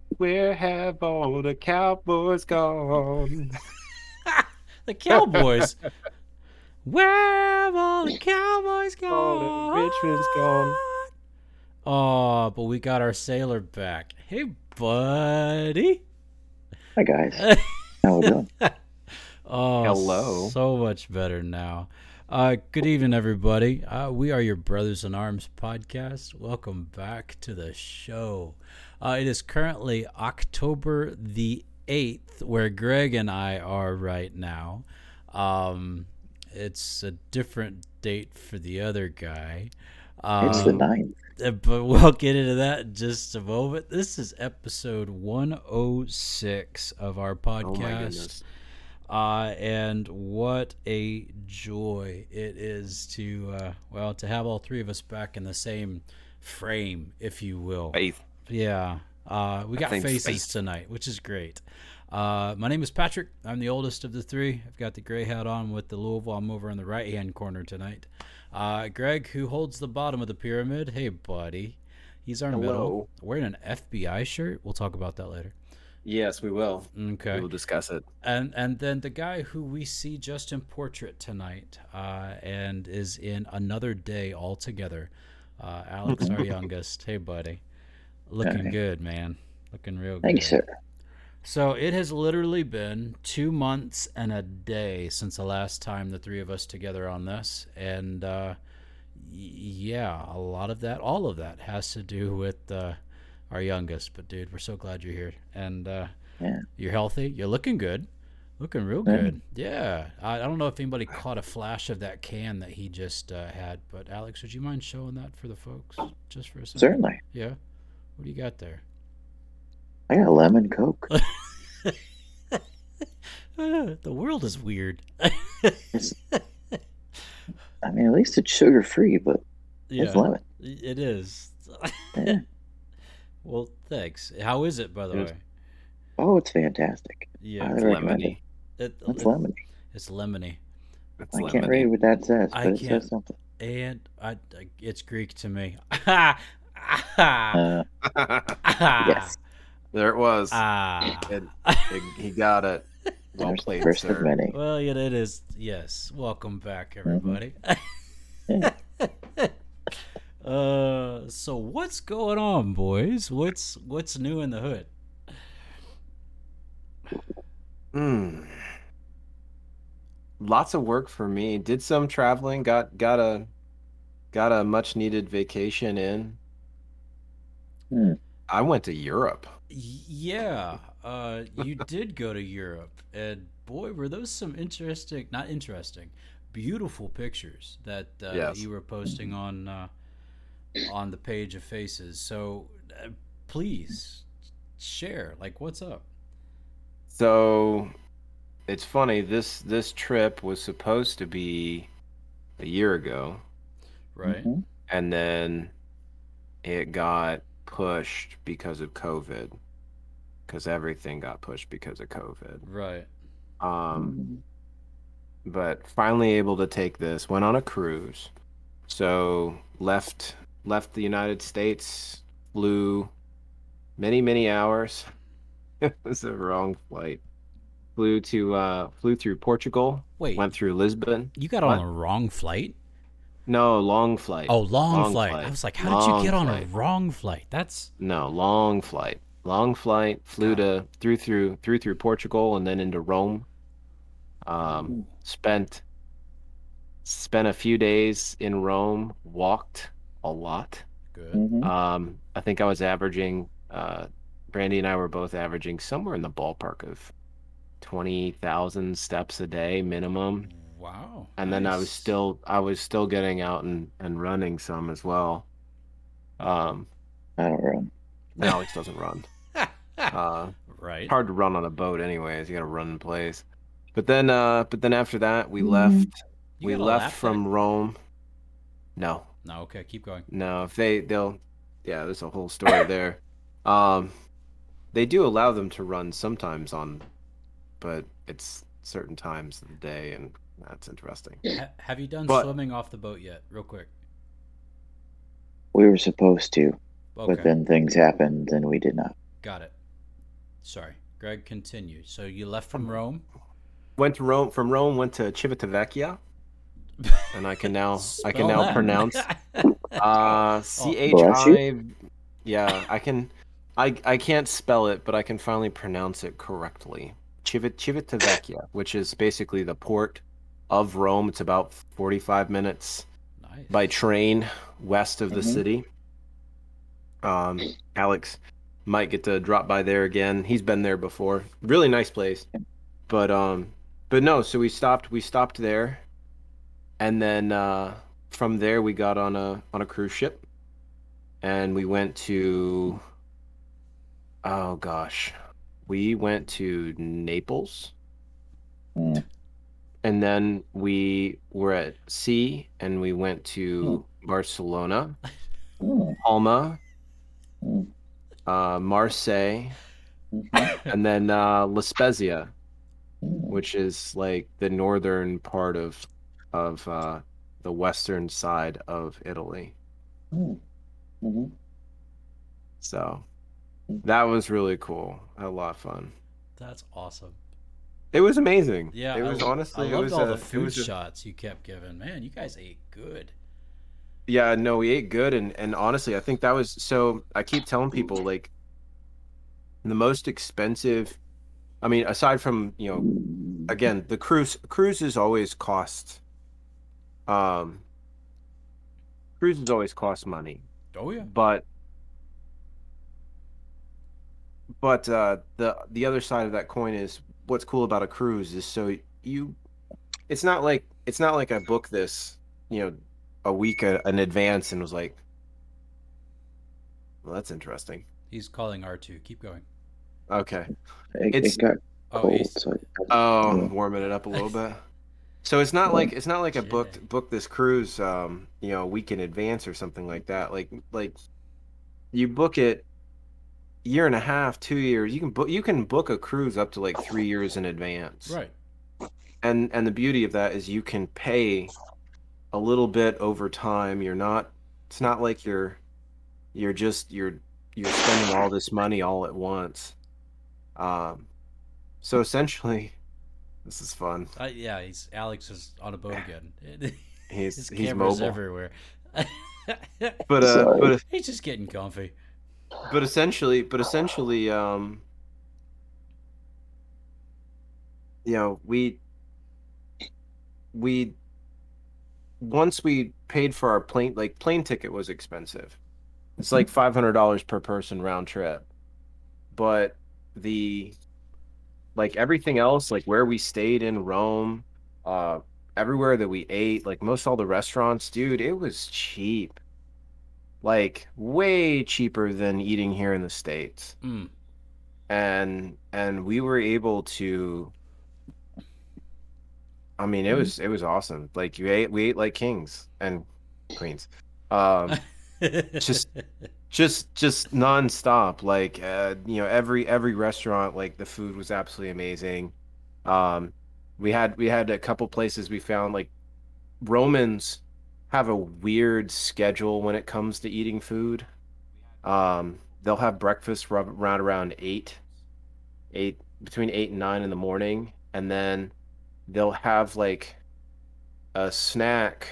Where have all the cowboys gone? the Cowboys. Where have all the Cowboys gone? All the Richmond's gone. Oh, but we got our sailor back. Hey, buddy. Hi guys. How we doing? Oh, Hello. So much better now. Uh, good evening, everybody. Uh, we are your Brothers in Arms podcast. Welcome back to the show. Uh, it is currently October the 8th, where Greg and I are right now. Um, it's a different date for the other guy. Um, It's the ninth. uh, but we'll get into that in just a moment. This is episode 106 of our podcast. Oh my goodness. Uh, and what a joy it is to, uh, well, to have all three of us back in the same frame, if you will. Faith. Yeah. Uh, we got faces faith. tonight, which is great. Uh, my name is Patrick. I'm the oldest of the three. I've got the gray hat on with the Louisville. I'm over in the right hand corner tonight. Uh, Greg, who holds the bottom of the pyramid. Hey, buddy. He's our middle. Hello. Wearing an FBI shirt. We'll talk about that later. Yes, we will. Okay. We will discuss it. And and then the guy who we see just in portrait tonight, uh, and is in another day altogether, uh, Alex, our youngest. Hey, buddy, looking Hey. good, man. Looking real good. Thanks, sir. So it has literally been two months and a day since the last time the three of us together on this, and uh, y- yeah, a lot of that, all of that, has to do with uh, our youngest. But dude, we're so glad you're here, and uh, Yeah. you're healthy. You're looking good, looking real good. Yeah, I, I don't know if anybody caught a flash of that can that he just uh, had, but Alex, would you mind showing that for the folks just for a second? Certainly. Yeah. What do you got there? I got lemon coke. The world is weird. I mean, at least it's sugar free, but it's lemon. It is. Yeah. Well, thanks. How is it, by the Good. way? Oh, it's fantastic. Yeah, I It's recommend it. lemony. it, It's it- lemony. it's lemony, It's I can't lemony. read what that says, I but it can't- says something. and I, I- it's Greek to me. Uh, yes, There it was. Ah. It- it- he got it. Well there's the played, first sir. of many. Well, yeah, it is. Yes. Welcome back, everybody. Yeah. Uh, so what's going on, boys? What's what's new in the hood? Hmm. Lots of work for me. Did some traveling. Got got a got a much needed vacation in. Hmm. I went to Europe. Yeah, uh, you did go to Europe, and boy, were those some interesting, not interesting, beautiful pictures that uh, Yes. you were posting on uh, on the page of Faces. So, uh, please share. Like, what's up? So it's funny. This this trip was supposed to be a year ago, Right? Mhm. and then it got pushed because of COVID. Because everything got pushed because of COVID. Right. Um, but finally able to take this. Went on a cruise, so left left the United States. Flew many many hours. it was a wrong flight. Flew to uh, flew through Portugal. Wait, Went through Lisbon. you got on what? a wrong flight? No, long flight. Oh, long, Long flight. flight. I was like, how did you Long get on flight. a wrong flight? That's No, long flight. Long flight. Flew to through through through through Portugal and then into Rome. Um, spent spent a few days in Rome. Walked a lot. good. Mhm. Um, I think I was averaging. Uh, Brandy and I were both averaging somewhere in the ballpark of twenty thousand steps a day minimum. Wow. and then I was still I was still getting out and and running some as well. Um, I don't run. Alex doesn't run. Uh, right. hard to run on a boat, anyways. You got to run in place. But then, uh, but then after that, we Mhm. left. You we left lap from Rome. No, No, okay, keep going. no. If they they'll, yeah. There's a whole story there. Um, they do allow them to run sometimes on, but it's certain times of the day, and that's interesting. Ha- have you done But- swimming off the boat yet? Real quick. We were supposed to, Okay, but then things happened and we did not. got it. Sorry, Greg. Continue. So you left from Rome. Went to Rome from Rome. Went to Civitavecchia, and I can now I can now that. pronounce uh C H Bless I. Yeah, I can. I I can't spell it, but I can finally pronounce it correctly. Civit Civitavecchia, which is basically the port of Rome. It's about forty-five minutes nice. by train west of the Mhm. city. Um, Alex might get to drop by there again. He's been there before. Really nice place. But um, but no. So we stopped. We stopped there, and then uh, from there we got on a on a cruise ship, and we went to. Oh gosh, we went to Naples, Mm. and then we were at sea, and we went to Barcelona. Mm. Palma, Mm. uh, Marseille, Mhm. and then uh, La Spezia, Mm. which is like the northern part of of uh, the western side of Italy. Mm. Mhm. So that was really cool. I had a lot of fun. That's awesome. It was amazing. Yeah, it was lo- honestly. I it loved was all a, the food was a- shots you kept giving. Man, you guys ate good. Yeah, no, we ate good, and and honestly, I think that was so. I keep telling people like the most expensive. I mean, aside from you know again the cruise cruises always cost um cruises always cost money Oh yeah. but but uh the the other side of that coin is what's cool about a cruise is so you it's not like it's not like i booked this you know a week a- in advance and was like well that's interesting He's calling R two. Keep going. okay It, It's- it got Oh, cold, he's, so Oh, Yeah. warming it up a little bit. So it's not like it's not like I booked booked this cruise um, you know, a week in advance or something like that. Like like you book it year and a half, 2 years. You can book you can book a cruise up to like 3 years in advance. right. And and the beauty of that is you can pay a little bit over time. You're not it's not like you're you're just you're you're spending all this money all at once. Um so essentially this is fun. Uh, yeah, he's Alex is on a boat again. He's His he's cameras mobile. everywhere. But uh, Sorry. but he's just getting comfy. but essentially, but essentially, um, you know, we we once we paid for our plane, like plane ticket was expensive. It's like five hundred dollars per person round trip, but the like everything else, like where we stayed in Rome, uh, everywhere that we ate, like most all the restaurants, dude, it was cheap. Like way cheaper than eating here in the States. Mm. And and we were able to I mean, it was it was awesome. Like you ate we ate like kings and queens. Um Just- just just nonstop like uh, you know every every restaurant like the food was absolutely amazing. Um we had we had a couple places we found like romans have a weird schedule when it comes to eating food. Um they'll have breakfast ro- around around eight eight between eight and nine in the morning. And then they'll have like a snack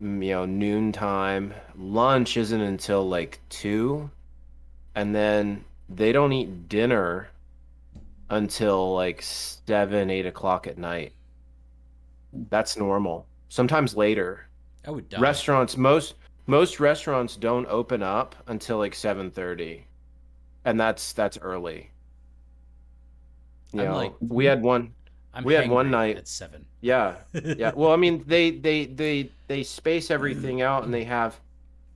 you know noontime lunch isn't until like two. And then they don't eat dinner until like seven eight o'clock at night. That's normal. Sometimes later. I would die. restaurants most most restaurants don't open up until like 7:30 and that's that's early. You I'm know like- we had one I'm we had one night- at seven. yeah yeah well i mean they they they they space everything out and they have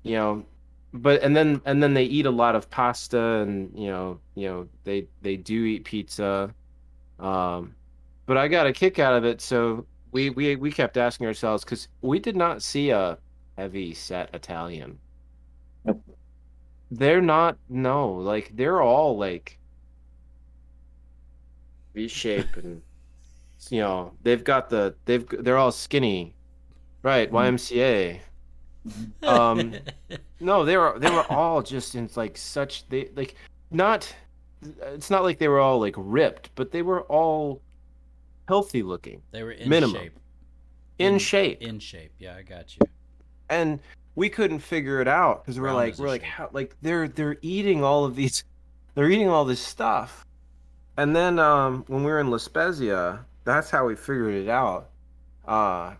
you know but and then and then they eat a lot of pasta and you know you know they they do eat pizza um but i got a kick out of it so we we we kept asking ourselves because we did not see a heavy set italian Nope. they're not no like they're all like v shape and you know they've got the they've they're all skinny right Mhm. ymca Um, no, they were they were all just in like such they like not. It's not like they were all like ripped, but they were all healthy looking, they were in minimum. shape. in In- shape, In shape. Yeah, I got you. and we couldn't figure it out because we're like we're like shape. how like they're they're eating all of these, they're eating all this stuff, and then um when we were in La Spezia, that's how we figured it out. Uh,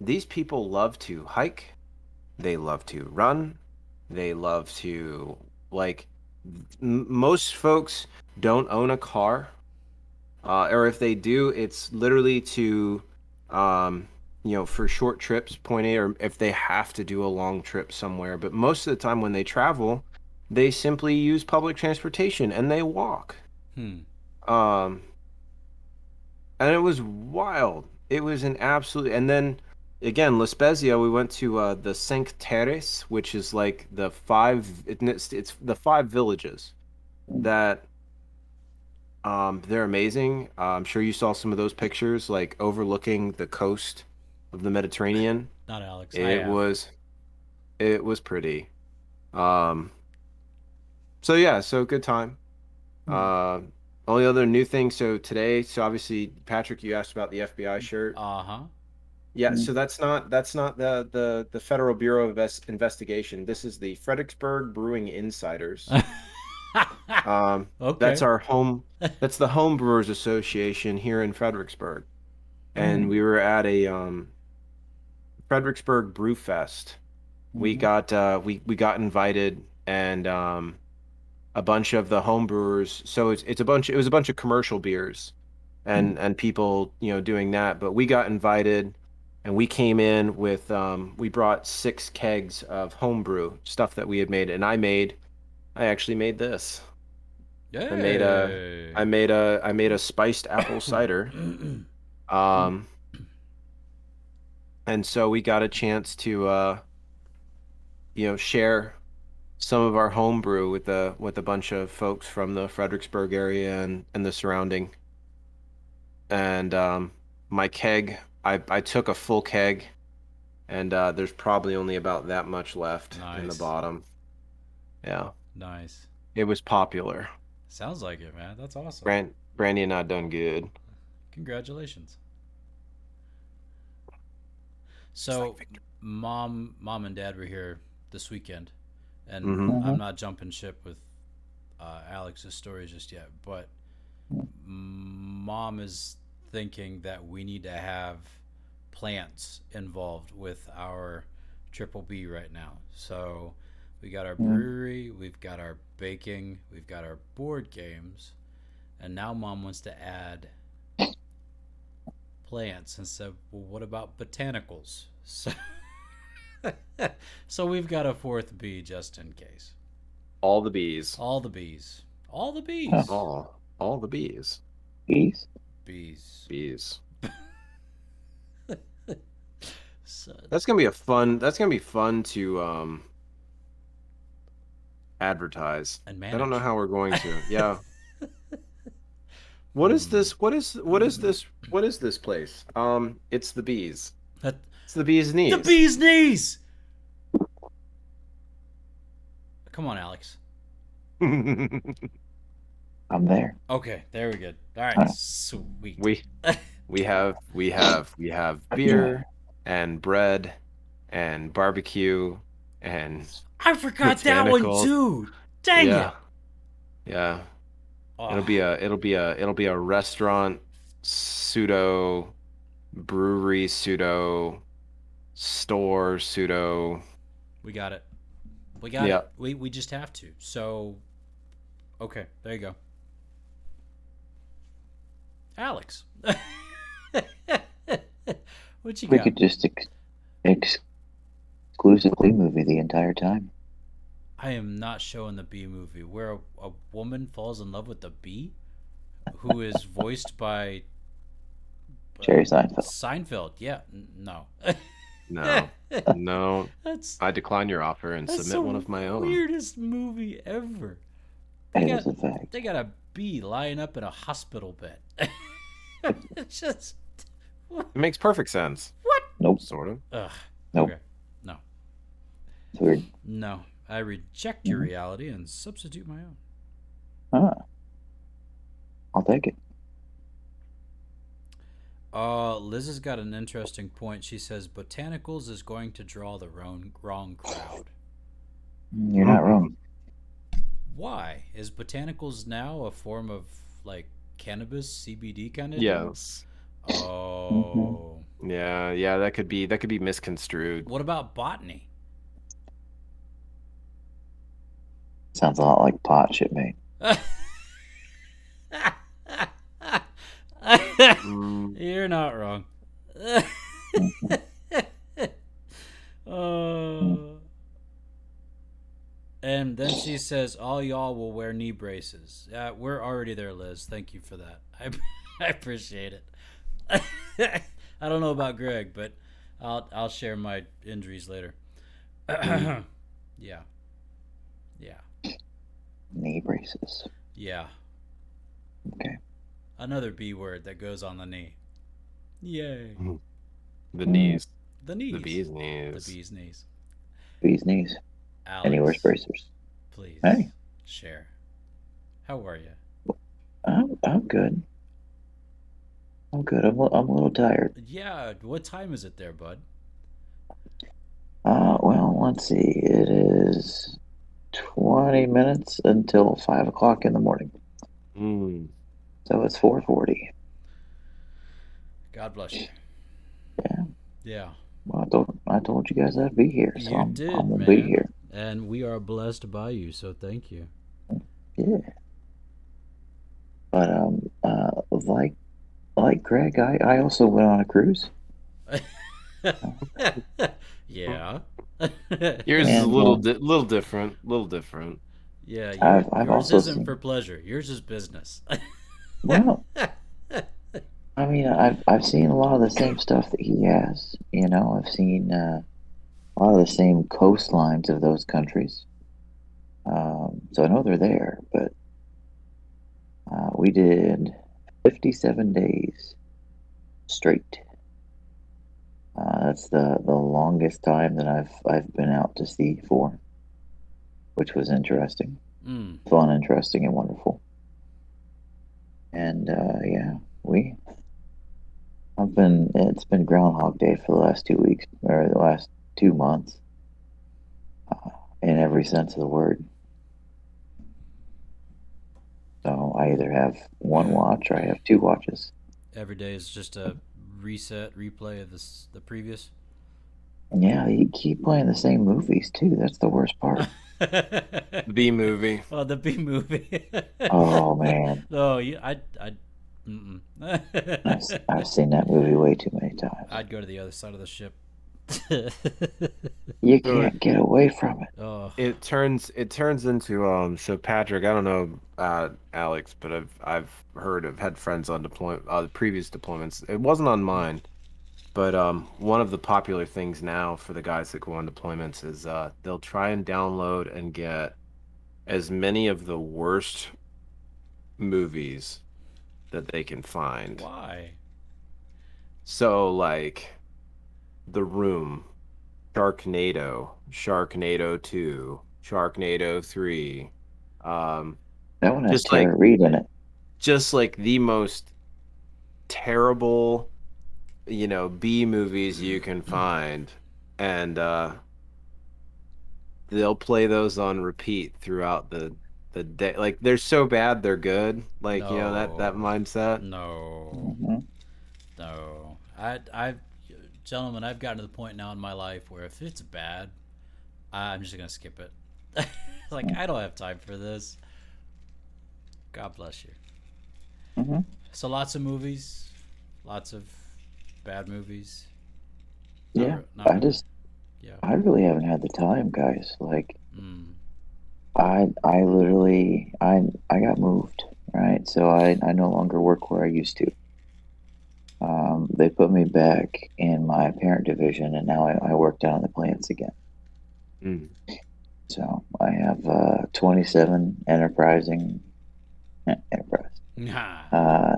these people love to hike, they love to run, they love to like m- most folks don't own a car, uh, or if they do, it's literally to um you know, for short trips, point A, or if they have to do a long trip somewhere. But most of the time when they travel, they simply use public transportation and they walk. Hmm. Um, and it was wild. It was an absolute. And then again, La Spezia, we went to uh, the Cinque Terres, which is like the five. It's, it's the five villages that. Um, they're amazing. Uh, I'm sure you saw some of those pictures, like overlooking the coast of the Mediterranean. Not Alex. It was, it was pretty. Um, so yeah, so good time. Uh, only other new thing. So today, so obviously, Patrick, you asked about the FBI shirt. Uh huh. Yeah, Mm. so that's not that's not the the the Federal Bureau of Invest- Investigation. This is the Fredericksburg Brewing Insiders. Um, okay. that's our home. That's the Home Brewers Association here in Fredericksburg, and Mm. we were at a um, Fredericksburg Brew Fest. We Mhm. got uh, we we got invited, and um, a bunch of the home brewers. So it's it's a bunch. It was a bunch of commercial beers, and and people you know doing that. But we got invited, and we came in with um, we brought six kegs of homebrew stuff that we had made, and I made. I actually made this. Yeah I made a- I made a I made a spiced apple cider. Um, and so we got a chance to, uh, you know, share some of our homebrew with a with a bunch of folks from the Fredericksburg area and, and the surrounding. And um, my keg, I, I took a full keg, and uh, there's probably only about that much left in the Nice. bottom. Yeah, nice. it was popular. Sounds like it, man. That's awesome. Brand, Brandy and I done good. Congratulations. So, mom, mom and dad were here this weekend, and Mhm. I'm not jumping ship with uh, Alex's stories just yet. But mom is thinking that we need to have plants involved with our triple B right now. So we got our brewery, we've got our baking, we've got our board games, and now mom wants to add plants and said, "Well, what about botanicals?" So, so we've got a fourth bee just in case. All the bees. All the bees, all the bees, All, all the bees. Bees. bees. Bees. So, That's gonna be a fun. That's gonna be fun to um advertise. and I don't know how we're going to. Yeah. What is this? What is what is this? What is this place? Um, it's the bees. That- It's the bees' knees. the bee's knees. Come on, Alex. I'm there. Okay, there we go. All right, Huh. sweet. we we have we have we have beer and bread and barbecue and I forgot that one Botanicals. too. Dang yeah. it. Yeah. Oh, It'll be a it'll be a it'll be a restaurant pseudo brewery pseudo store pseudo we got it. We got Yeah. it. We we just have to. So, okay, there you go. Alex, what you We got? could just ex- ex- exclusively movie the entire time. I am not showing the bee movie where a, a woman falls in love with the bee, who is voiced by Jerry Seinfeld. Seinfeld. Yeah, no. no no That's I decline your offer and submit one of my own. weirdest movie ever. It got- a. They got a bee lying up in a hospital bed. it's just It makes perfect sense. what? Nope. Sort of. Ugh. Nope. Okay. No. It's weird. No, I reject your Mhm. reality and substitute my own. Huh. I'll take it. Uh, Liz has got an interesting point. She says botanicals is going to draw the wrong wrong crowd. You're not wrong. Why is botanicals now a form of like cannabis CBD kind of? Yes. Oh. Yeah, yeah, that could be that could be misconstrued. What about botany? Sounds a lot like pot shipmate. Mm, You're not wrong. uh, and then she says, "All y'all will wear knee braces." Uh, we're already there, Liz. Thank you for that. I, I appreciate it. I don't know about Greg, but I'll I'll share my injuries later. yeah, yeah, Knee braces. yeah. Okay. Another B word that goes on the knee. Yay. the knees, The knees. the bee's knees. The bee's knees. Bees knees. Alex, And he wears bracers. please Hey. share. How are you? I'm, I'm good. I'm good. I'm, a- I'm a little tired. Yeah, what time is it there, bud? Uh, well, let's see. It is 20 minutes until 5 o'clock in the morning. Mm. So it's 4.40. God bless you. Yeah. Yeah. Well, I told, I told you guys I'd be here. So You I'm, did, I'm going to be here. And we are blessed by you, so thank you. Yeah. But, um, uh, like, like Greg, I, I also went on a cruise. yeah. Yours is a little uh, di- little different, little different. yeah, your- I've- I've yours also isn't seen- for pleasure. Yours is business. Well, I mean, I've I've seen a lot of the same stuff that he has. You know, I've seen uh, a lot of the same coastlines of those countries. Um, so I know they're there, but uh, we did 57 days straight. Uh, that's the, the longest time that I've I've been out to sea for, which was interesting, Mm. fun, interesting, and wonderful. And uh, yeah, we I've been it's been Groundhog Day for the last two weeks or the last two months, uh, in every sense of the word. So I either have one watch or I have two watches. Every day is just a reset, replay of this the previous. Yeah, you keep playing the same movies too. That's the worst part. The B movie. oh, the B movie. Oh man, No, you, I, I. I've, I've seen that movie way too many times. I'd go to the other side of the ship. You can't get away from it. oh, It turns it turns into um. So Patrick, I don't know uh Alex, but I've I've heard of had friends on deployment uh previous deployments. It wasn't on mine, but um one of the popular things now for the guys that go on deployments is uh they'll try and download and get as many of the worst movies that they can find. why? So like The Room, Sharknado, Sharknado 2, Sharknado 3. Um That one has Just like- Tara Reid in it. just like the most terrible you know B movies you can find and uh they'll play those on repeat throughout the the day like they're so bad they're good like you know that that mindset No, Mhm. no. I, I've, gentlemen, I've gotten to the point now in my life where if it's bad, I'm just gonna skip it. like I don't have time for this. God bless you. Mhm. So lots of movies, lots of bad movies. Not Yeah, re- not I re- just yeah. I really haven't had the time, guys. Like Mm. I I literally I I got moved, right? So I I no longer work where I used to. Um, they put me back in my parent division, and now I, I work down in the plants again. Mm. So I have uh, 27 enterprising eh, enterprise Nah. uh,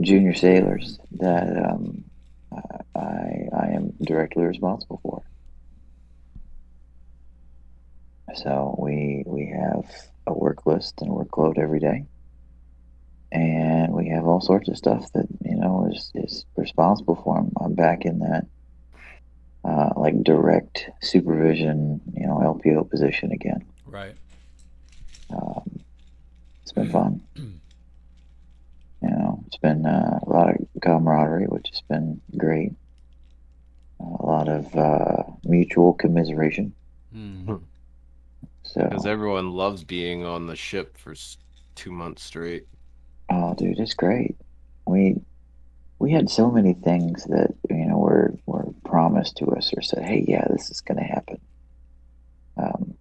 junior sailors that um, I I am directly responsible for. So we we have a work list and a workload every day, and we have all sorts of stuff that you know is is responsible for. I'm, I'm back in that uh, like direct supervision, you know, LPO position again. Right. Um, it's been fun. You know, it's been uh, a lot of camaraderie, which has been great. a lot of uh, mutual commiseration. Mm. So, Because everyone loves being on the ship for two months straight. oh, dude, it's great. We we had so many things that you know were were promised to us or said, "Hey, yeah, this is going to happen." Um,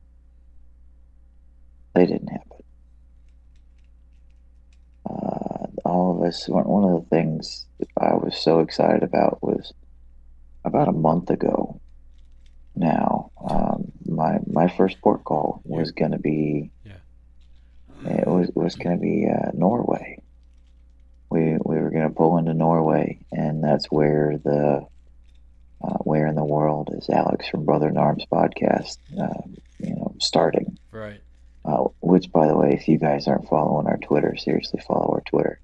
they didn't happen. Uh, all of us. One of the things that I was so excited about was about a month ago. Now, um, my my first port call was going to be. yeah. It was was going to be uh, Norway. We we were going to pull into Norway, and that's where the uh, where in the world is Alex from Brother in Arms podcast? Uh, you know, starting. Right. Uh, which, by the way, if you guys aren't following our Twitter, seriously follow our Twitter.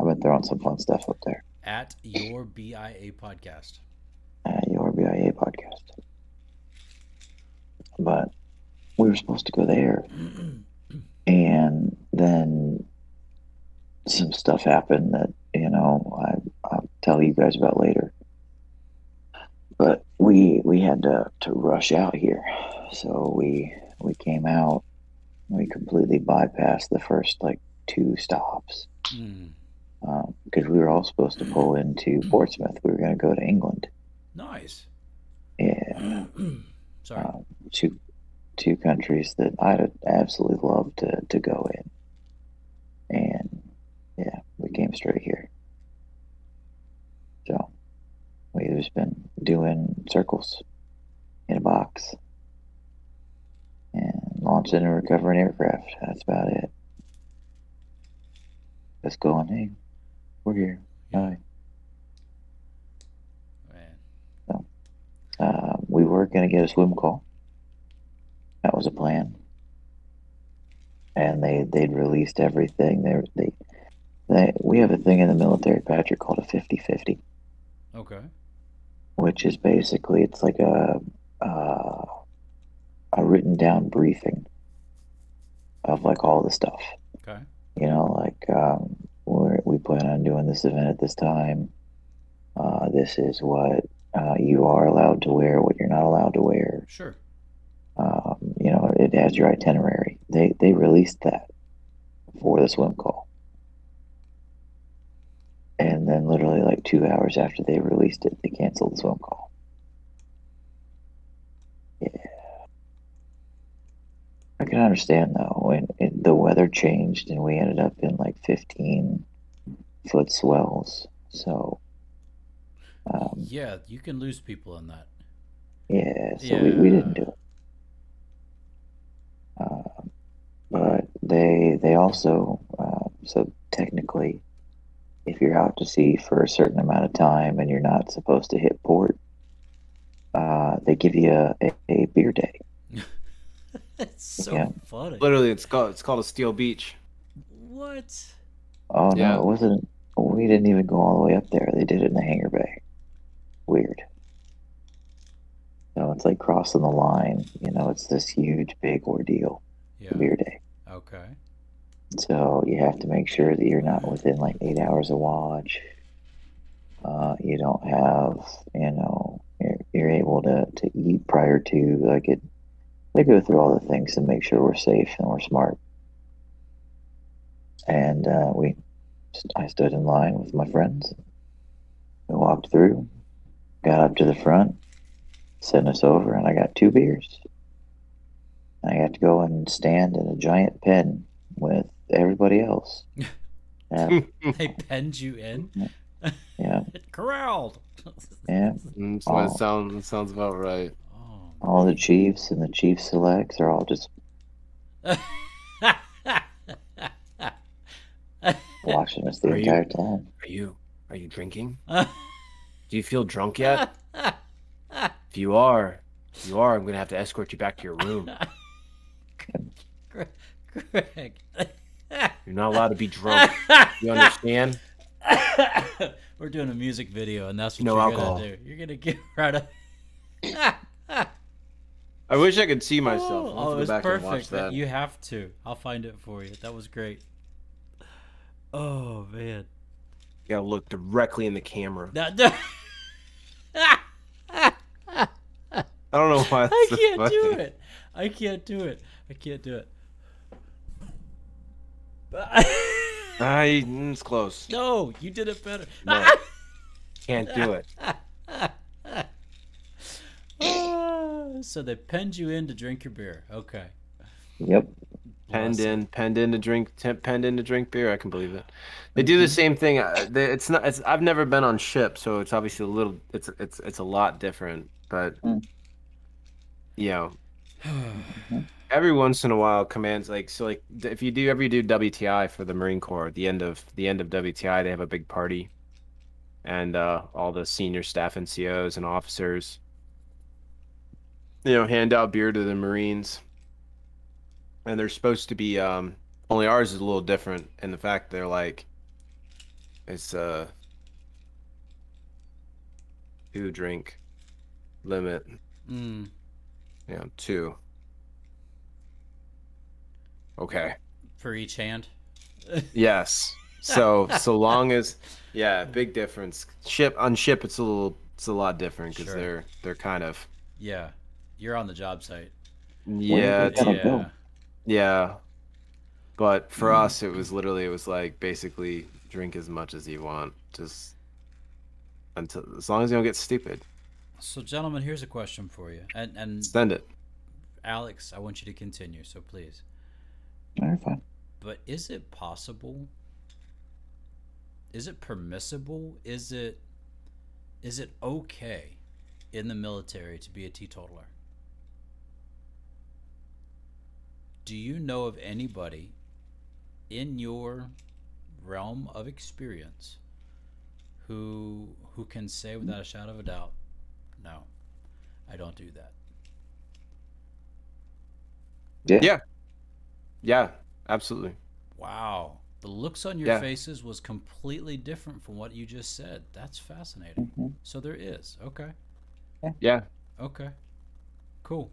I've been throwing some fun stuff up there. At your BIA podcast. At your BIA podcast. But we were supposed to go there, and then some stuff happened that you know I, I'll tell you guys about later. But we we had to, to rush out here, so we we came out. We completely bypassed the first like two stops Mm. Because we were all supposed to pull into Portsmouth. We were going to go to England. Nice. Yeah, Sorry. um, two two countries that I'd absolutely love to to go in. And yeah, we came straight here. So we've just been doing circles in a box and launching and recovering aircraft. That's about it. Just going, hey, here. Hi. Man. Uh, we were going to get a swim call. That was a plan. And they they'd released everything. They they they we have a thing in the military, Patrick, called a 50-50, Okay. which is basically it's like a uh, a written down briefing of like all the stuff. Okay. You know, like um, we plan on doing this event at this time. Uh, this is what uh, you are allowed to wear, what you're not allowed to wear. Sure. Um, you know, it has your itinerary. They they released that for the swim call, and then literally like two hours after they released it, they canceled the swim call. Yeah, I can understand though when it, the weather changed and we ended up in like 15 foot swells. So um, Yeah, you can lose people in that. yeah, so we, we didn't do it. Uh, but they they also uh, so technically, if you're out to sea for a certain amount of time and you're not supposed to hit port, uh, they give you a, a, a beer day. It's so Yeah. funny. Literally, it's called it's called a Steel Beach. What? Oh Yeah. no, it wasn't. We didn't even go all the way up there. They did it in the hangar bay. Weird. So it's like crossing the line. You know, it's this huge, big ordeal. Yeah. Beer day. Okay. So you have to make sure that you're not within like eight hours of watch. Uh, you don't have, you know, you're, you're able to, to eat prior to like it. They go through all the things to make sure we're safe and we're smart. And uh, we, I stood in line with my friends. We walked through, got up to the front, sent us over, and I got two beers. I got to go and stand in a giant pen with everybody else. Yeah, They penned you in. yeah, Corralled. yeah. Mm, so that sounds that sounds about right. Oh. All the chiefs and the chief selects are all just watching us the Are you- entire time. Are you are you drinking? Do you feel drunk yet? If you are, if you are, I'm gonna have to escort you back to your room. Greg. You're not allowed to be drunk. You understand? We're doing a music video, and that's what No you're alcohol. gonna do. You're gonna get right up. I wish I could see myself. Oh, I'll Oh, it's it go was back and watch perfect. that. You have to. I'll find it for you. That was great. Oh man. You gotta look directly in the camera. That, that- I don't know why. That's I can't funny. do it. I can't do it. I can't do it. I, mm, it's close. no, you did it better. No. Can't do it. Ah, so they penned you in to drink your beer. Okay. Yep. Penned in, penned in to drink, t- penned in to drink beer. I can believe it. They do the same thing. uh, It's not. It's. I've never been on ship, so it's obviously a little. It's. It's. It's a lot different. But Mm. you know, every once in a while, commands like so. Like if you do ever you do WTI for the Marine Corps, at the end of the end of WTI, they have a big party, and uh, all the senior staff NCOs and officers, you know, hand out beer to the Marines and they're supposed to be um only ours is a little different in the fact they're like it's uh two drink limit Mm, you know two okay for each hand. yes so so long as yeah big difference ship on ship it's a little it's a lot different because Sure. they're they're kind of Yeah. You're on the job site. yeah yeah. Go. yeah but for Mm. us it was literally it was like basically drink as much as you want just until as long as you don't get stupid So, gentlemen, here's a question for you, and and send it Alex, I want you to continue. So please. All right, fine. But is it possible? Is it permissible? Is it is it okay in the military to be a teetotaler? Do you know of anybody in your realm of experience who who can say without a shadow of a doubt, no, I don't do that. Yeah. Yeah. yeah absolutely Wow. The looks on your Yeah. faces was completely different from what you just said. That's fascinating. Mhm. So there is. Okay. yeah Okay. Cool.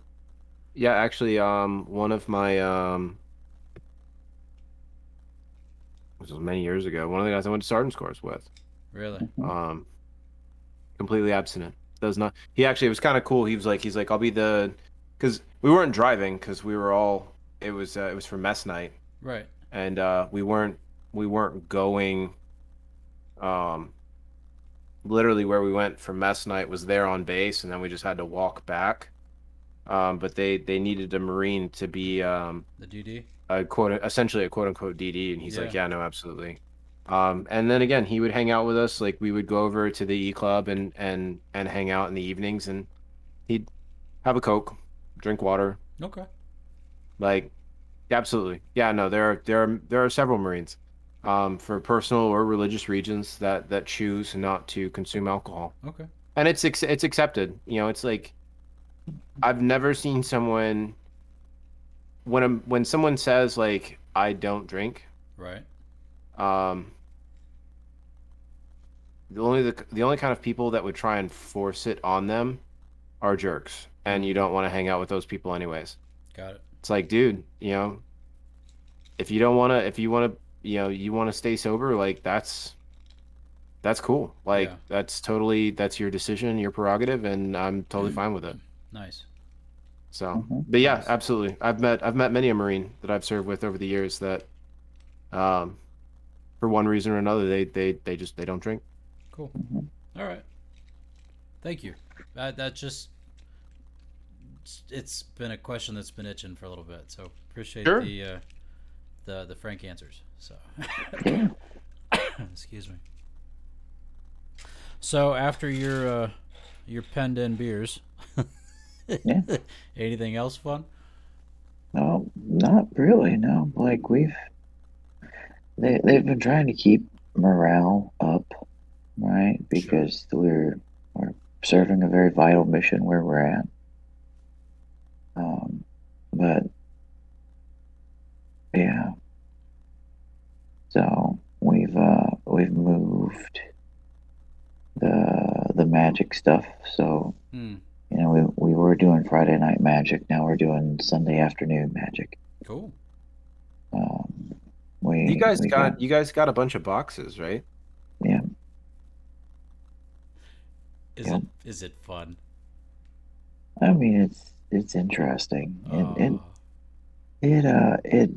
Yeah actually um one of my um this was many years ago one of the guys i went to sergeant's course with. Really? um completely abstinent. Does not he actually it was kind of cool. He was like he's like i'll be the because we weren't driving because we were all it was uh, it was for mess night. Right. and uh we weren't we weren't going um literally where we went for mess night was there on base and then we just had to walk back um but they they needed a marine to be um The DD? a quote essentially a quote unquote DD and he's like Yeah. yeah no absolutely um and then again he would hang out with us like we would go over to the E club and and and hang out in the evenings and he'd have a coke drink water Okay. like absolutely yeah no there are there are there are several marines um for personal or religious reasons that that choose not to consume alcohol Okay. and it's ex- it's accepted you know it's like i've never seen someone when a, when someone says like i don't drink Right. um the only the, the only kind of people that would try and force it on them are jerks and you don't want to hang out with those people anyways Got it. it's like dude you know if you don't want to if you want to you know you want to stay sober like that's that's cool like Yeah. that's totally that's your decision your prerogative and i'm totally fine with it Nice. so Mhm. but yeah Nice. absolutely i've met i've met many a marine that i've served with over the years that um for one reason or another they they they just they don't drink Cool. Mhm. All right. Thank you. That that just it's- it's been a question that's been itching for a little bit. So appreciate Sure. the uh, the the frank answers. So excuse me. So after your uh, your penned in beers, yeah. Anything else fun? No, not really. No, like we've they they've been trying to keep morale up, right? Because sure. we're we're serving a very vital mission where we're at. Um, but yeah, so we've uh, we've moved the the magic stuff. So. Hmm you know, we we were doing Friday night magic. Now we're doing Sunday afternoon magic. Cool. Um, we You guys we got you guys got a bunch of boxes, right? yeah. Is Yeah. it is it fun? I mean, it's it's interesting. It it Oh, it uh it.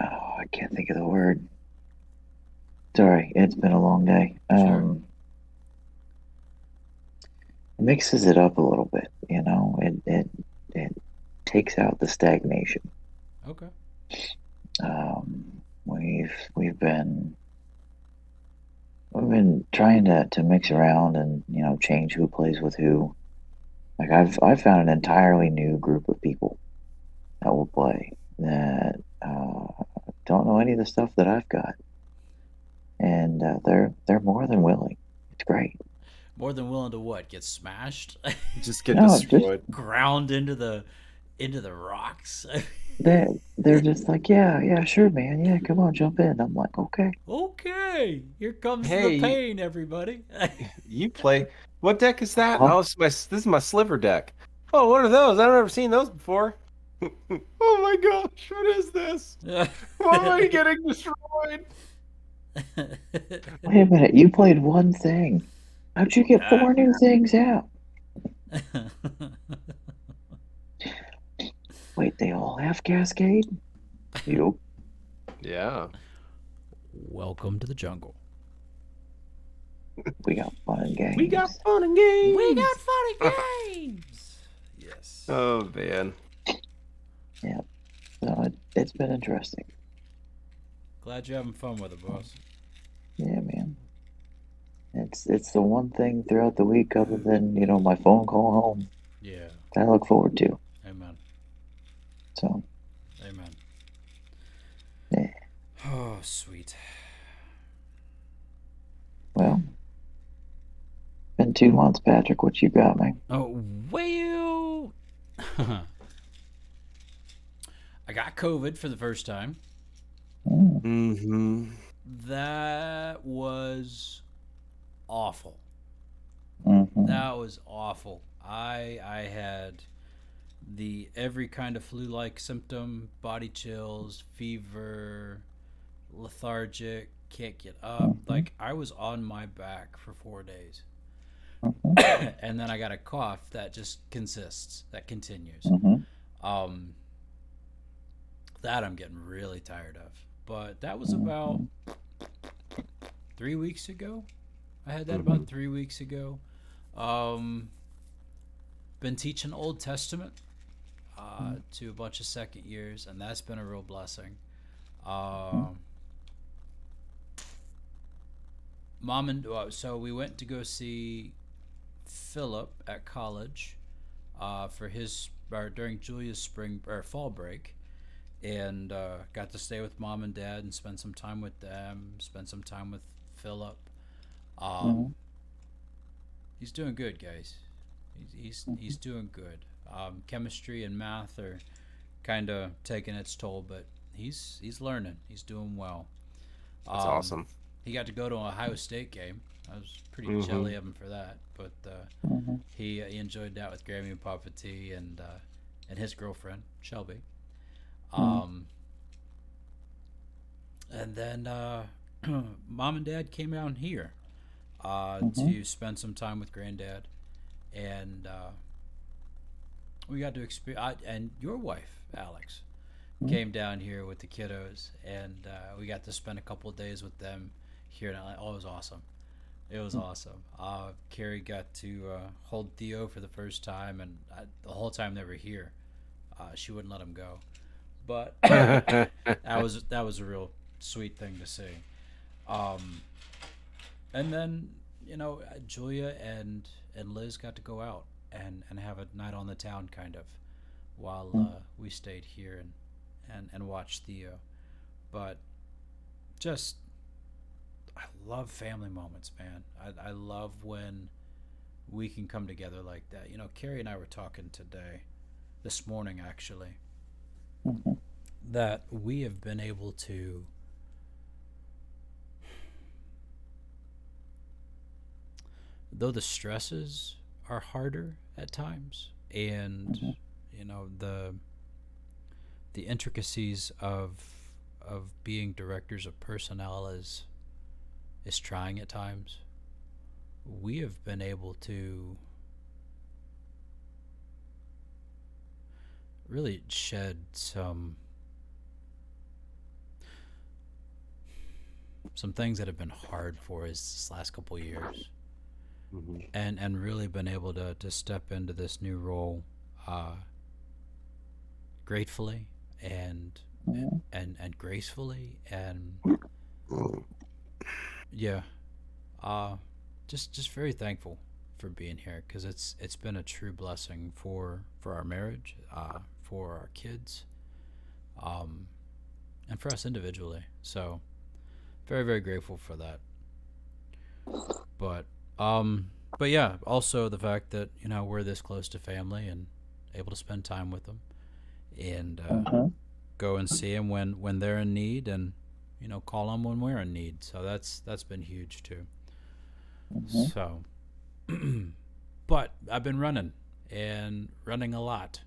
Oh, I can't think of the word. Sorry, it's been a long day. Sure. Um, it mixes it up a little bit, you know. It it it takes out the stagnation. okay. Um, we've we've been we've been trying to, to mix around and you know change who plays with who. Like I've I've found an entirely new group of people that will play that uh, don't know any of the stuff that I've got, and uh, they're they're more than willing. It's great. More than willing to what? Get smashed? Just get No, just- destroyed. Ground into the into the rocks? They they're just like yeah yeah sure man yeah come on jump in. I'm like okay okay. Here comes Hey. the pain, everybody. You play. What deck is that? Huh? Oh, it's my, this is my sliver deck. Oh, what are those? I've never seen those before. oh my gosh, what is this? Why am I getting destroyed? wait a minute you played one thing. How'd you get four new things out? Wait, they all have Cascade? Yep. Yeah. Welcome to the jungle. We got fun and games. We got fun and games. We got funny games. Yes. Oh man. So it, it's been interesting. Glad you're having fun with it, boss. Yeah, man. It's it's the one thing throughout the week other than, you know, my phone call home Yeah. that I look forward to. Amen. So Amen. Yeah. Oh, sweet. well. Been two months, Patrick. What you got, man? Oh, well. I got COVID for the first time. Mm, Mm-hmm. That was awful. mhm. That was awful. I I had the every kind of flu-like symptom: body chills, fever, lethargic, can't get up. Mhm. Like I was on my back for four days, Mhm. and then I got a cough that just consists, that continues. Mhm. Um, that I'm getting really tired of. But that was about three weeks ago. I had that about three weeks ago. Um, been teaching Old Testament uh, to a bunch of second years, and that's been a real blessing. Um, mom and uh, so we went to go see Philip at college uh, for his or during Julia's spring or fall break, and uh, got to stay with mom and dad and spend some time with them. Spend some time with Philip. Um, Mhm. He's doing good, guys. He's he's, he's doing good. Um, chemistry and math are kind of taking its toll, but he's he's learning. He's doing well. That's Um, awesome. He got to go to an Ohio State game. I was pretty Mhm. jelly of him for that, but uh, Mhm. he he enjoyed that with Grammy and Papa T and uh, and his girlfriend Shelby. Um, and then uh, mom and dad came down here uh, Mhm. to spend some time with granddad, and uh, we got to experience. And your wife, Alex, Mhm. came down here with the kiddos, and uh, we got to spend a couple of days with them here in Atlanta. Oh, it was awesome. It was awesome. Uh, Carrie got to uh, hold Theo for the first time, and I, the whole time they were here, uh, she wouldn't let him go. But that was that was a real sweet thing to see. Um, and then you know uh, Julia and and Liz got to go out and and have a night on the town kind of, while uh, we stayed here and and and watched Theo. But just I love family moments, man. I I love when we can come together like that. You know, Carrie and I were talking today, this morning actually Mhm. that we have been able to though the stresses are harder at times, and Mhm. you know the the intricacies of of being directors of personnel is is trying at times. We have been able to really shed some some things that have been hard for us this last couple years Mhm. and and really been able to to step into this new role uh gratefully and Mhm. and and gracefully and yeah uh just just very thankful for being here because it's it's been a true blessing for for our marriage uh for our kids um and for us individually so very very grateful for that but um but yeah also the fact that you know we're this close to family and able to spend time with them and uh, Mhm. go and see them when when they're in need and you know call them when we're in need so that's that's been huge too Mhm. so but i've been running and running a lot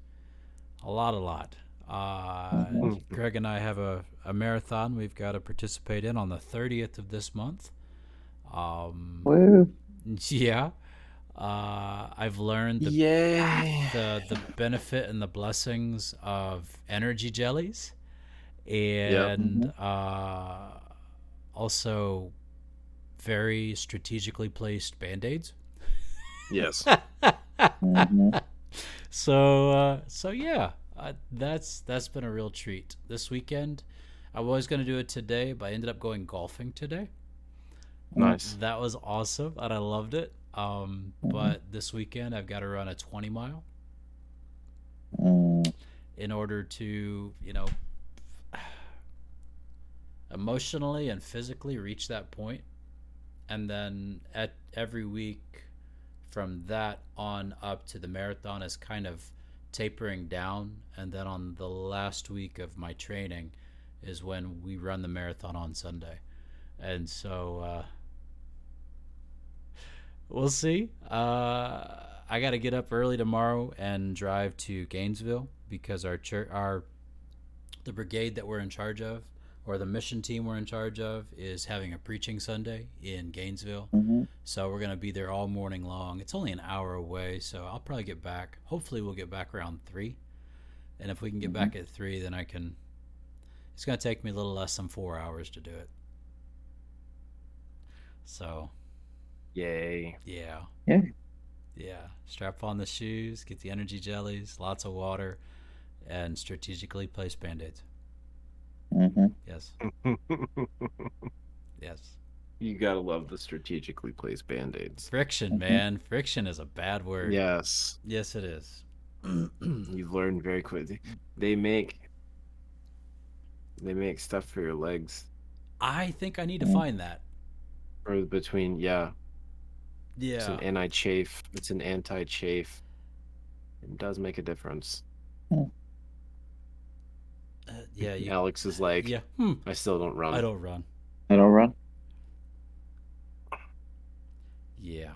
a lot a lot uh Mhm. greg and i have a, a marathon we've got to participate in on the 30th of this month um Woo. yeah. Uh i've learned the Yay! the the benefit and the blessings of energy jellies. And uh, also very strategically placed band-aids. Yes. Mhm. so uh, so yeah uh, that's that's been a real treat. This weekend i was going to do it today but i ended up going golfing today Nice. that was awesome and i loved it um, Mhm. but this weekend i've got to run a 20 mile Mm. in order to, you know, emotionally and physically reach that point. And then at every week from that on up to the marathon is kind of tapering down. And then on the last week of my training is when we run the marathon on Sunday. And so, uh, we'll see. Uh, I got to get up early tomorrow and drive to Gainesville because our church, our the brigade that we're in charge of, or the mission team we're in charge of, is having a preaching Sunday in Gainesville. Mhm. So we're gonna be there all morning long. It's only an hour away, so I'll probably get back. Hopefully, we'll get back around three. And if we can get Mhm. back at three, then I can. It's gonna take me a little less than four hours to do it. So Yay. yeah. Yeah. Yeah. Strap on the shoes, get the energy jellies, lots of water, and strategically place band aids. Mhm. Yes. Yes. you gotta love the strategically placed band aids. Friction, Mhm. man. Friction is a bad word. Yes. Yes, it is. You've learned very quickly. They make they make stuff for your legs I think I need to Mhm. find that. or between yeah. It's an anti chafe. It's an anti chafe. It does make a difference. Uh, yeah. You, Alex is like, yeah. Hmm. I still don't run. I don't run. I don't run. Yeah.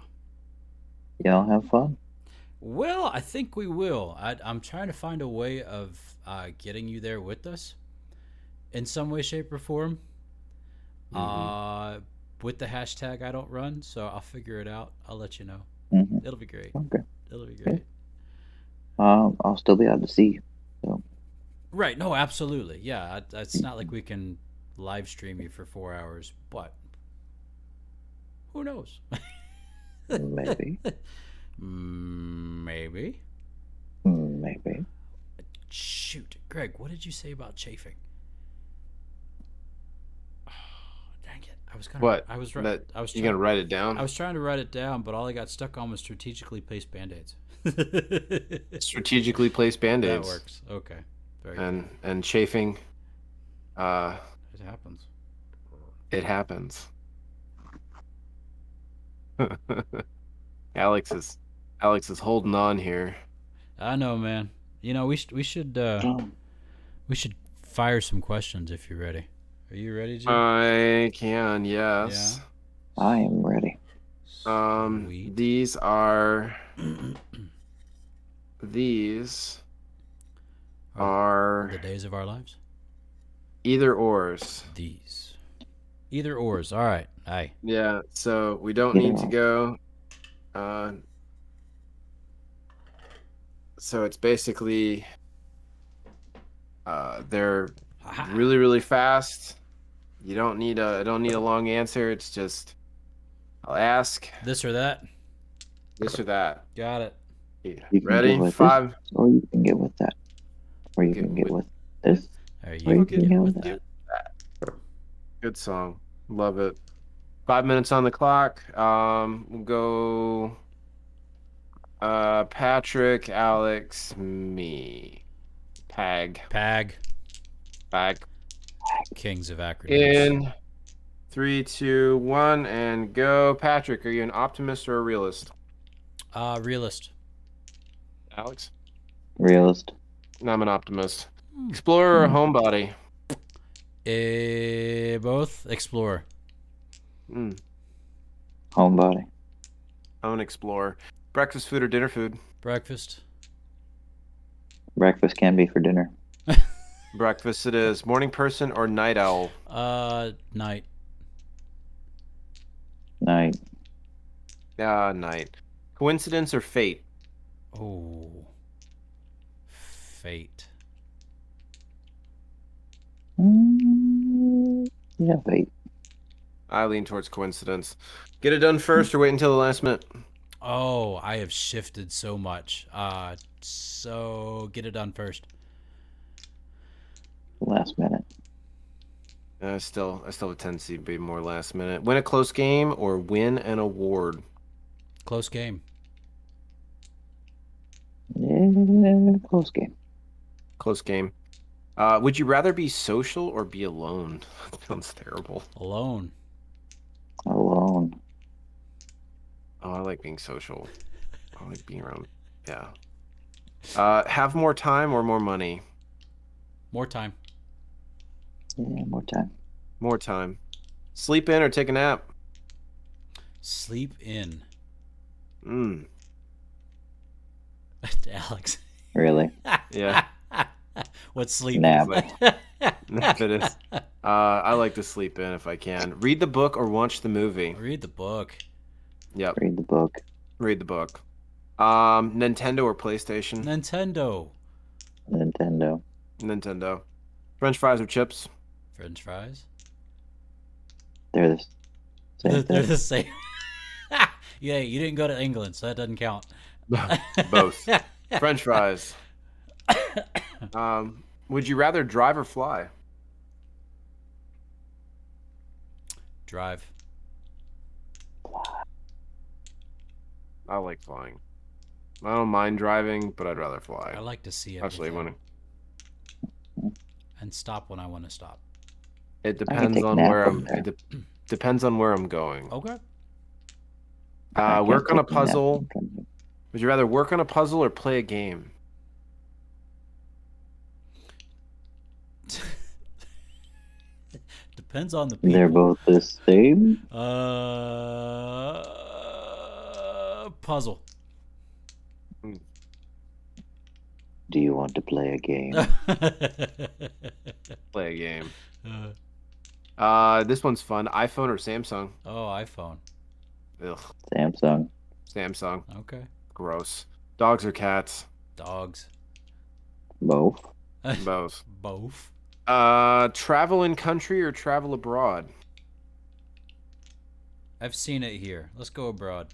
Y'all have fun. Well, I think we will. I, I'm trying to find a way of uh, getting you there with us in some way, shape, or form. Mhm. Uh, with the hashtag I don't run, so I'll figure it out. I'll let you know. Mhm. It'll be great. Okay. It'll be great. Um, I'll still be able to see you. Right. No, absolutely. Yeah. It's not like we can live stream you for four hours, but who knows? Maybe. Maybe. Maybe. Shoot, Greg, what did you say about chafing? dang it! I was gonna. What? I was. That I was. you trying- gonna write it down? I was trying to write it down, but all I got stuck on was strategically placed band-aids. Strategically placed band aids. that aids works. Okay. Very good. and and chafing. Uh, It happens. it happens. Alex is Alex is holding on here. I know, man. You know, we should we should uh, we should fire some questions if you're ready. Are you ready, Jim? I can, yes. I am ready. Um, Sweet. these are these are the days of our lives. either ors. These. Either ors. All right. Aye. Yeah, so we don't need to go. Uh, so it's basically uh, they're really really fast. You don't need a I don't need a long answer. It's just I'll ask This or that. this or that. Got it. You Ready? with Five. this, or you can get with that, or you Get can get with- with this, There or you you get can get with with that. that. Good song. Love it. Five minutes on the clock. Um, we'll go. Uh, Patrick, Alex, me, Pag, Pag. Pag. Kings of acronyms. In three, two, one, and go. Patrick, are you an optimist or a realist? Uh, realist. Alex? Realist, I'm an optimist. Explorer or homebody? Eh, both. Explorer. Mm, homebody, I'm an explorer. Breakfast food or dinner food? Breakfast. breakfast can be for dinner. Breakfast it is. Morning person or night owl? Uh, night. Night, Ah, night. Coincidence or fate? Oh. Fate. mm, yeah, fate. I lean towards coincidence. Get it done first or wait until the last minute? Oh, I have shifted so much. Uh, so get it done first. Last minute, I still, I still have a tendency to be more last minute. Win a close game or win an award? Close game. yeah, close game. Close game. Uh, would you rather be social or be alone? Sounds terrible. Alone. Alone, Oh, I like being social. I like being around. Yeah. Uh, have more time or more money? More time. Yeah, more time. More time. Sleep in or take a nap? Sleep in. Mm. Alex. Really, Yeah. What's sleep? Nap. Nap it is. Uh, I like to sleep in if I can. Read the book or watch the movie. Read the book. Yep. read the book. Read the book. Um, Nintendo or PlayStation? Nintendo. Nintendo, Nintendo. French fries or chips? French fries. they're the They're, same they're thing. the same. yeah, you didn't go to England, so that doesn't count. Both. French fries. Um, would you rather drive or fly? Drive. I like flying. I don't mind driving, but I'd rather fly. I like to see Actually, everything when and stop when I want to stop. It depends on where I'm. It de- depends on where I'm going. Okay. Uh, work on a puzzle. in front of me. Would you rather work on a puzzle or play a game? Depends on the people. They're both the same. Uh, puzzle. Do you want to play a game? Play a game. Uh, Uh, this one's fun. iPhone or Samsung? oh, iPhone. Ugh, Samsung. Samsung. Okay. Gross. Dogs or cats? Dogs. Both. Both. Both. Uh, travel in country or travel abroad? I've seen it here. Let's go abroad.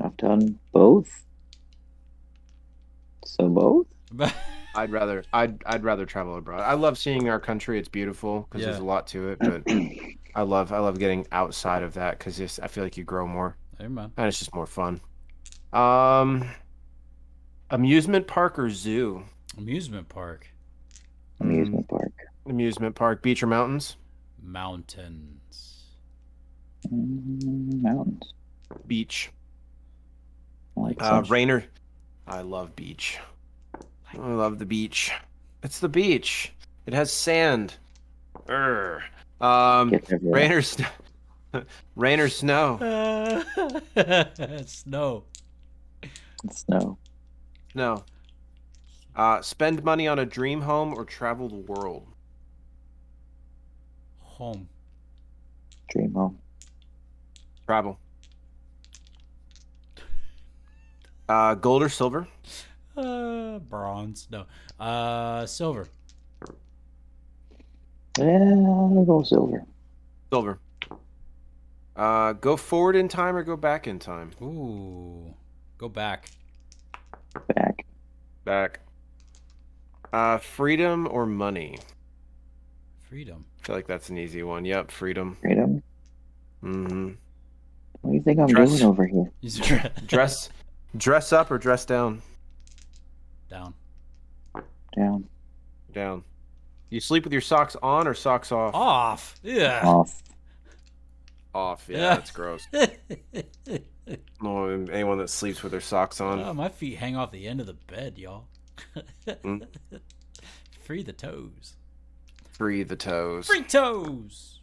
I've done both. So both. I'd rather I'd I'd rather travel abroad. I love seeing our country. It's beautiful because there's a lot to it, but I love I love getting outside of that because I feel like you grow more Hey, man. and it's just more fun. Um, amusement park or zoo? Amusement park. Amusement park. Amusement park, beach or mountains? Mountains. Mm, mountains. Beach. I like Uh, sunshine. Rainer. I love beach. I love the beach. It's the beach. It has sand. Urgh. Um, Get everywhere. rain or snow. rain or snow. Snow. Snow. No. Uh, spend money on a dream home or travel the world. Home. Dream home. Travel. Uh, gold or silver? Uh, bronze. No. Uh, silver. Yeah, I'll go silver. Silver. Uh, go forward in time or go back in time? Ooh. Go back. Back. Back. Uh, freedom or money? Freedom. I feel like that's an easy one. Yep, freedom. Freedom. hmm What do you think I'm Dress. doing over here? Dress, dress up or dress down? Down. Down. Down. You sleep with your socks on or socks off? Off. Yeah. Off. Off. Yeah, Yeah. that's gross. No, anyone that sleeps with their socks on. oh, my feet hang off the end of the bed, y'all. Mm. Free the toes. Free the toes. Free toes.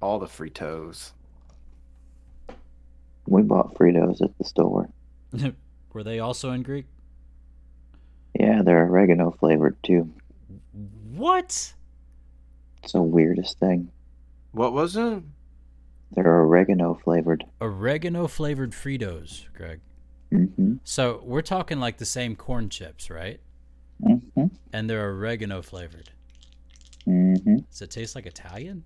All the free toes. We bought Fritos at the store. Were they also in Greek? Yeah, they're oregano flavored too. What? It's the weirdest thing. What was it? They're oregano flavored. Oregano flavored Fritos, Greg. Mm-hmm. So we're talking like the same corn chips, right? Mm-hmm. And they're oregano flavored. Mm-hmm. Does it taste like Italian?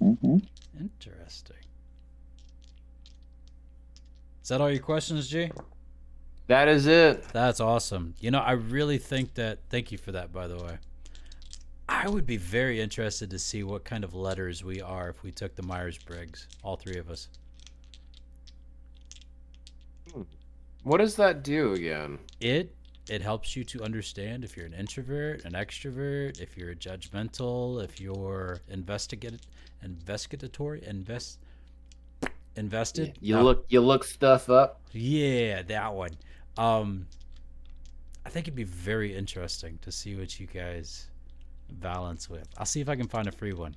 Mm-hmm. Interesting. Is that all your questions, G? That is it. That's awesome. You know, I really think that. Thank you for that, by the way. I would be very interested to see what kind of letters we are if we took the Myers Briggs, all three of us. Hmm. What does that do again? It it helps you to understand if you're an introvert, an extrovert, if you're judgmental, if you're investigated, investigatory, invest, invested. You No. look you look stuff up. Yeah, that one. Um, I think it'd be very interesting to see what you guys balance with. I'll see if I can find a free one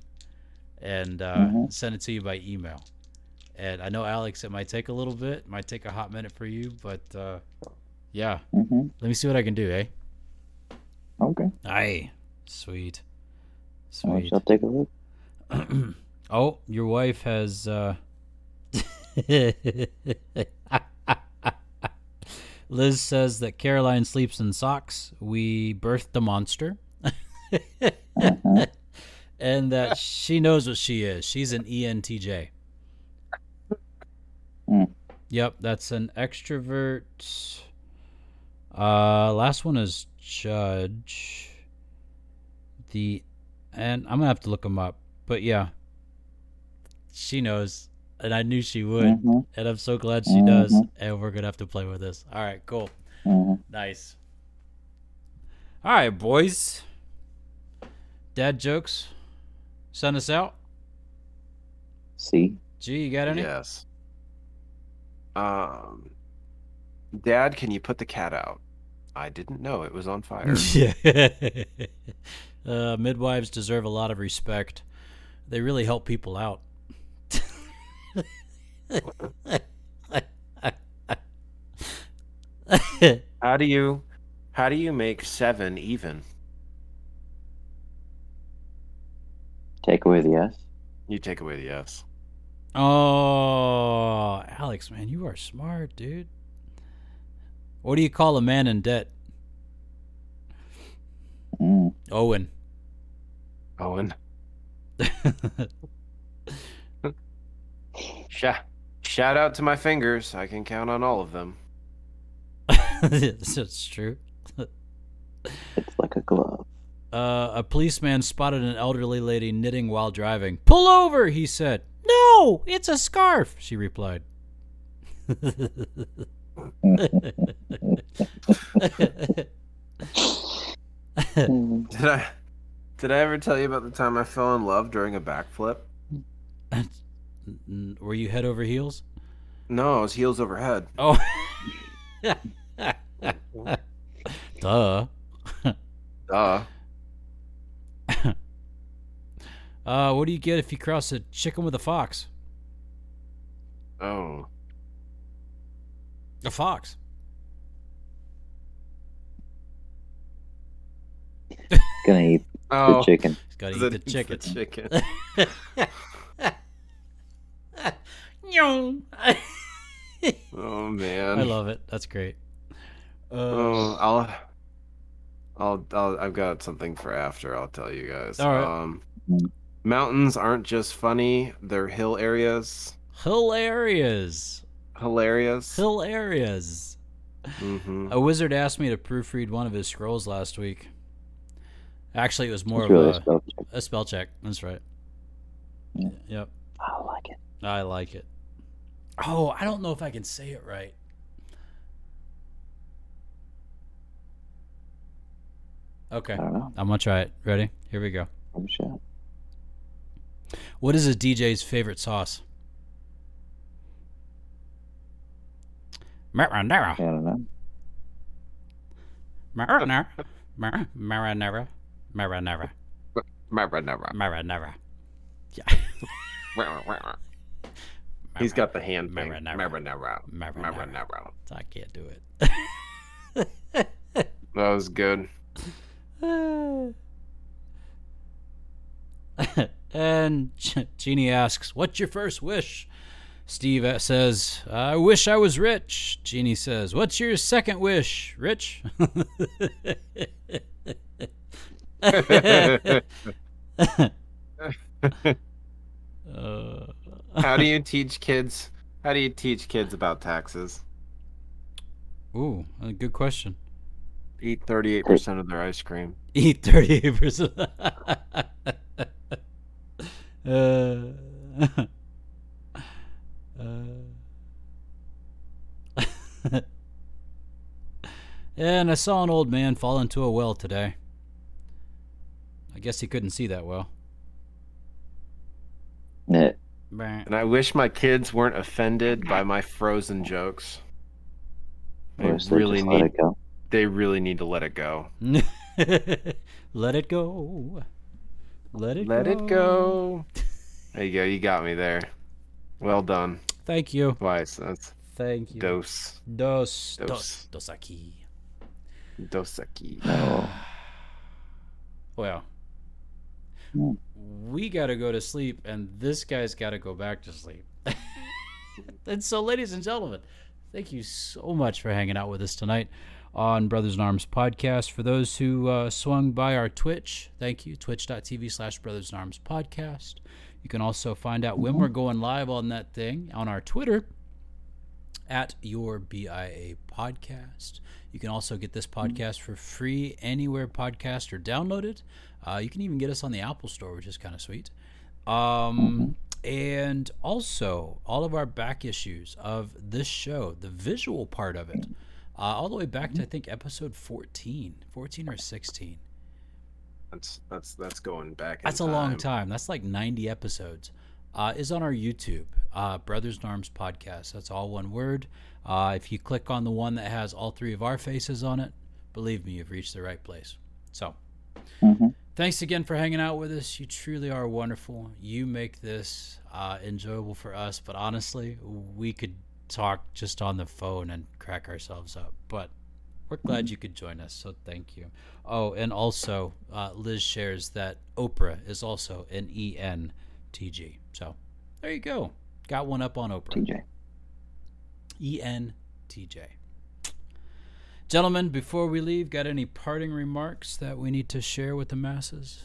and uh, Mhm. send it to you by email. And I know Alex, it might take a little bit, might take a hot minute for you, but uh, yeah, Mm-hmm. let me see what I can do, eh? Okay. Aye, sweet, Well, I shall take a look. oh, your wife has. Uh... Liz says that Caroline sleeps in socks. We birthed a monster. Uh-huh. and that she knows what she is. She's an ENTJ. Hmm. Yep, that's an extrovert. Uh, last one is Judge. The, and I'm gonna have to look them up, but yeah, she knows, and I knew she would, Mhm. and I'm so glad she does. Mhm. And we're gonna have to play with this. All right, cool. Mhm. Nice. All right, boys. Dad jokes. Send us out. See? Gee, you got any? Yes. Um Dad, can you put the cat out? I didn't know it was on fire. Yeah. uh, midwives deserve a lot of respect. They really help people out. How do you how do you make seven even? Take away the S. You take away the S. oh, Alex, man, you are smart, dude. What do you call a man in debt? Mm. Owen. Owen. Shout shout out to my fingers. I can count on all of them. That's true. It's like a glove. Uh, a policeman spotted an elderly lady knitting while driving. Pull over, he said. No, it's a scarf, she replied. Did I did I ever tell you about the time I fell in love during a backflip? N- Were you head over heels? No, it was heels over head. Oh. Duh. Duh. Uh, what do you get if you cross a chicken with a fox? Oh, A fox. Gonna eat oh, the chicken. He's got to is eat it- the it's chicken. chicken. Nyong. Oh man. I love it. That's great. Uh, Oh, I'll, I'll, I'll, I've got something for after. I'll tell you guys. All right. Um, mountains aren't just funny; they're hill areas. Hill hilarious. Hilarious. Hilarious. hmm A wizard asked me to proofread one of his scrolls last week. Actually, it was more It's really of a a, spell check. a spell check. That's right. Yeah. Yep. I like it. I like it. Oh, I don't know if I can say it right. Okay, I don't know. I'm gonna try it. Ready? Here we go. Oh, I'm sure. What is a DJ's favorite sauce? Marinara. I don't know. Marinara. Mar- Marinara. Marinara. Marinara. Marinara. He's got the hand thing. Marinara. Marinara. I can't do it. That was good. and Jeannie asks, "What's your first wish?" Steve says, "I wish I was rich." Jeannie says, "What's your second wish, Rich?" uh, How do you teach kids? How do you teach kids about taxes? Ooh, a good question. Eat thirty-eight percent of their ice cream. Eat thirty-eight percent. Uh, uh. and I saw an old man fall into a well today. I guess he couldn't see that well. Yeah, Bah. And I wish my kids weren't offended by my frozen jokes. They or so really just let need. it go. They really need to let it go. Let it go. Let it Let go. it go. There you go. You got me there. Well done. Thank you. Twice. That's Thank you. dos. Dos. Dos. Dos. Dosaki. Dosaki. Oh. No. Well, Hmm. we got to go to sleep, and this guy's got to go back to sleep. and so, ladies and gentlemen, thank you so much for hanging out with us tonight on Brothers in Arms podcast. For those who uh, swung by our Twitch, thank you. Twitch.tv slash Brothers in Arms podcast. You can also find out when we're going live on that thing on our Twitter at your BIA podcast. You can also get this podcast for free anywhere podcast are downloaded. Uh, you can even get us on the Apple Store, which is kind of sweet. Um, and also, all of our back issues of this show, the visual part of it, uh, all the way back to I think episode 14, 14 or 16. That's that's that's going back. in That's a long time. That's like 90 episodes. Uh, is on our YouTube, uh, Brothers in Arms podcast. That's all one word. Uh, if you click on the one that has all three of our faces on it, believe me, you've reached the right place. So, hmm thanks again for hanging out with us. You truly are wonderful. You make this uh, enjoyable for us. But honestly, we could talk just on the phone and crack ourselves up. But we're glad you could join us. So thank you. Oh, and also, uh, Liz shares that Oprah is also an ENTJ. So there you go. Got one up on Oprah. TJ. ENTJ. Gentlemen, before we leave, got any parting remarks that we need to share with the masses?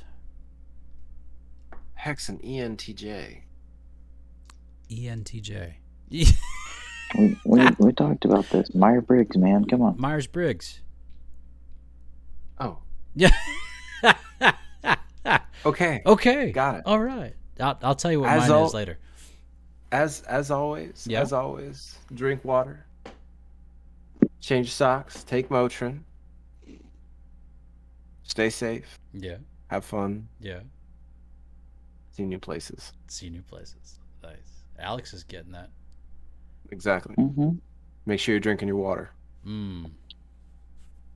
Hex and ENTJ. ENTJ. We, we, we talked about this. Meyer Briggs, man. Come on. Myers Briggs. Oh, Yeah. okay. okay. Got it. All right. I'll, I'll tell you what As mine al- is later. As as always, Yeah. as always, drink water. Change socks. Take Motrin. Stay safe. Yeah. Have fun. Yeah. See new places. See new places. Nice. Alex is getting that. Exactly. Mm-hmm. Make sure you're drinking your water. Mm.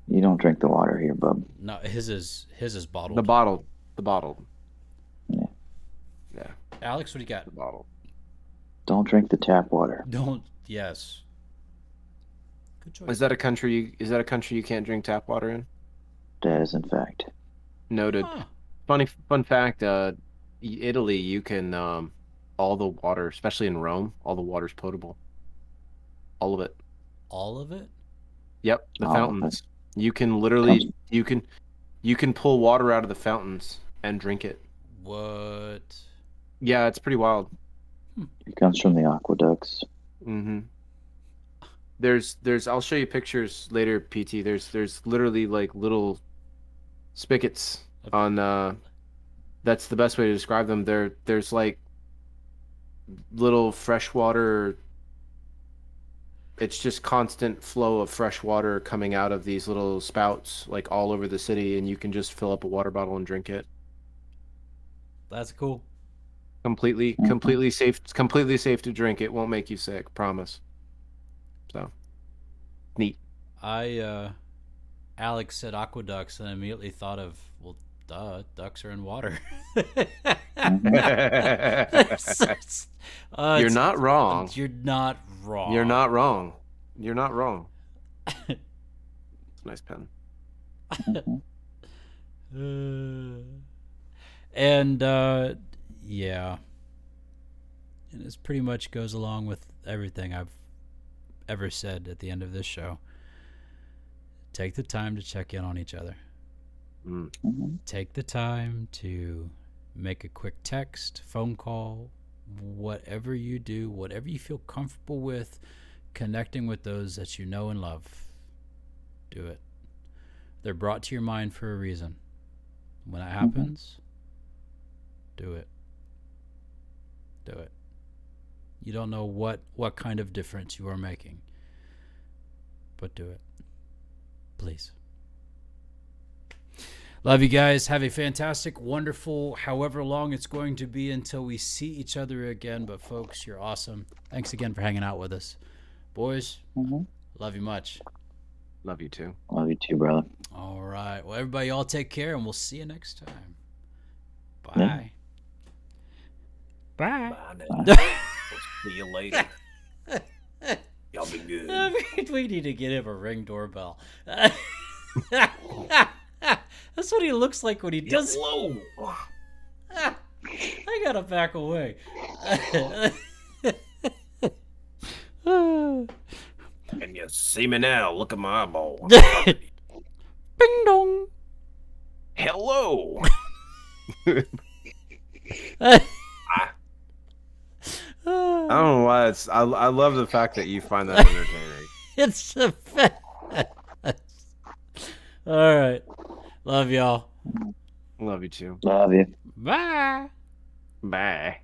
You don't drink the water here, bub. No, his is his is bottled. The bottled. The bottled. Yeah, Yeah. Alex, what do you got? the bottle. Don't drink the tap water. Don't. Yes. Good choice. Is that a country? You, is that a country you can't drink tap water in? That is, in fact. Noted. Huh. Funny fun fact. Uh, Italy, you can um, all the water, especially in Rome, all the water's potable. All of it. All of it? Yep, the All fountains. You can literally Comes- you can you can pull water out of the fountains and drink it. What? Yeah, it's pretty wild. It comes from the aqueducts. Mm-hmm. There's there's I'll show you pictures later, PT. There's there's literally like little spigots Okay. on uh that's the best way to describe them. There there's like little freshwater it's just constant flow of fresh water coming out of these little spouts like all over the city and you can just fill up a water bottle and drink it. That's cool. Completely Mhm. completely safe completely safe to drink. It won't make you sick, promise. So neat. I, uh, Alex said aqueducts, and I immediately thought of, well, duh, ducks are in water. It's- it's- uh, You're not wrong. You're not wrong. You're not wrong. You're not wrong. It's a nice pen. Uh, and uh, yeah, and this pretty much goes along with everything I've ever said at the end of this show. Take the time to check in on each other. Mm. Mhm. Take the time to make a quick text, phone call, whatever you do, whatever you feel comfortable with, connecting with those that you know and love. Do it. They're brought to your mind for a reason. When it happens, do it. Do it. You don't know what what kind of difference you are making. But do it. Please. Love you guys. Have a fantastic, wonderful, however long it's going to be until we see each other again. But, folks, you're awesome. Thanks again for hanging out with us. Boys, Mhm. love you much. Love you too. Love you too, brother. All right. Well, everybody, all take care, and we'll see you next time. Bye. Yeah. Bye. See you later. Y'all be good. we need to get him a ring doorbell. That's what he looks like when he does. Hello. I gotta back away. Can you see me now? Look at my eyeball. Bing dong. Hello. I don't know why it's. I, I love the fact that you find that entertaining. it's the fast. All right. Love y'all. Love you too. Love you. Bye. Bye.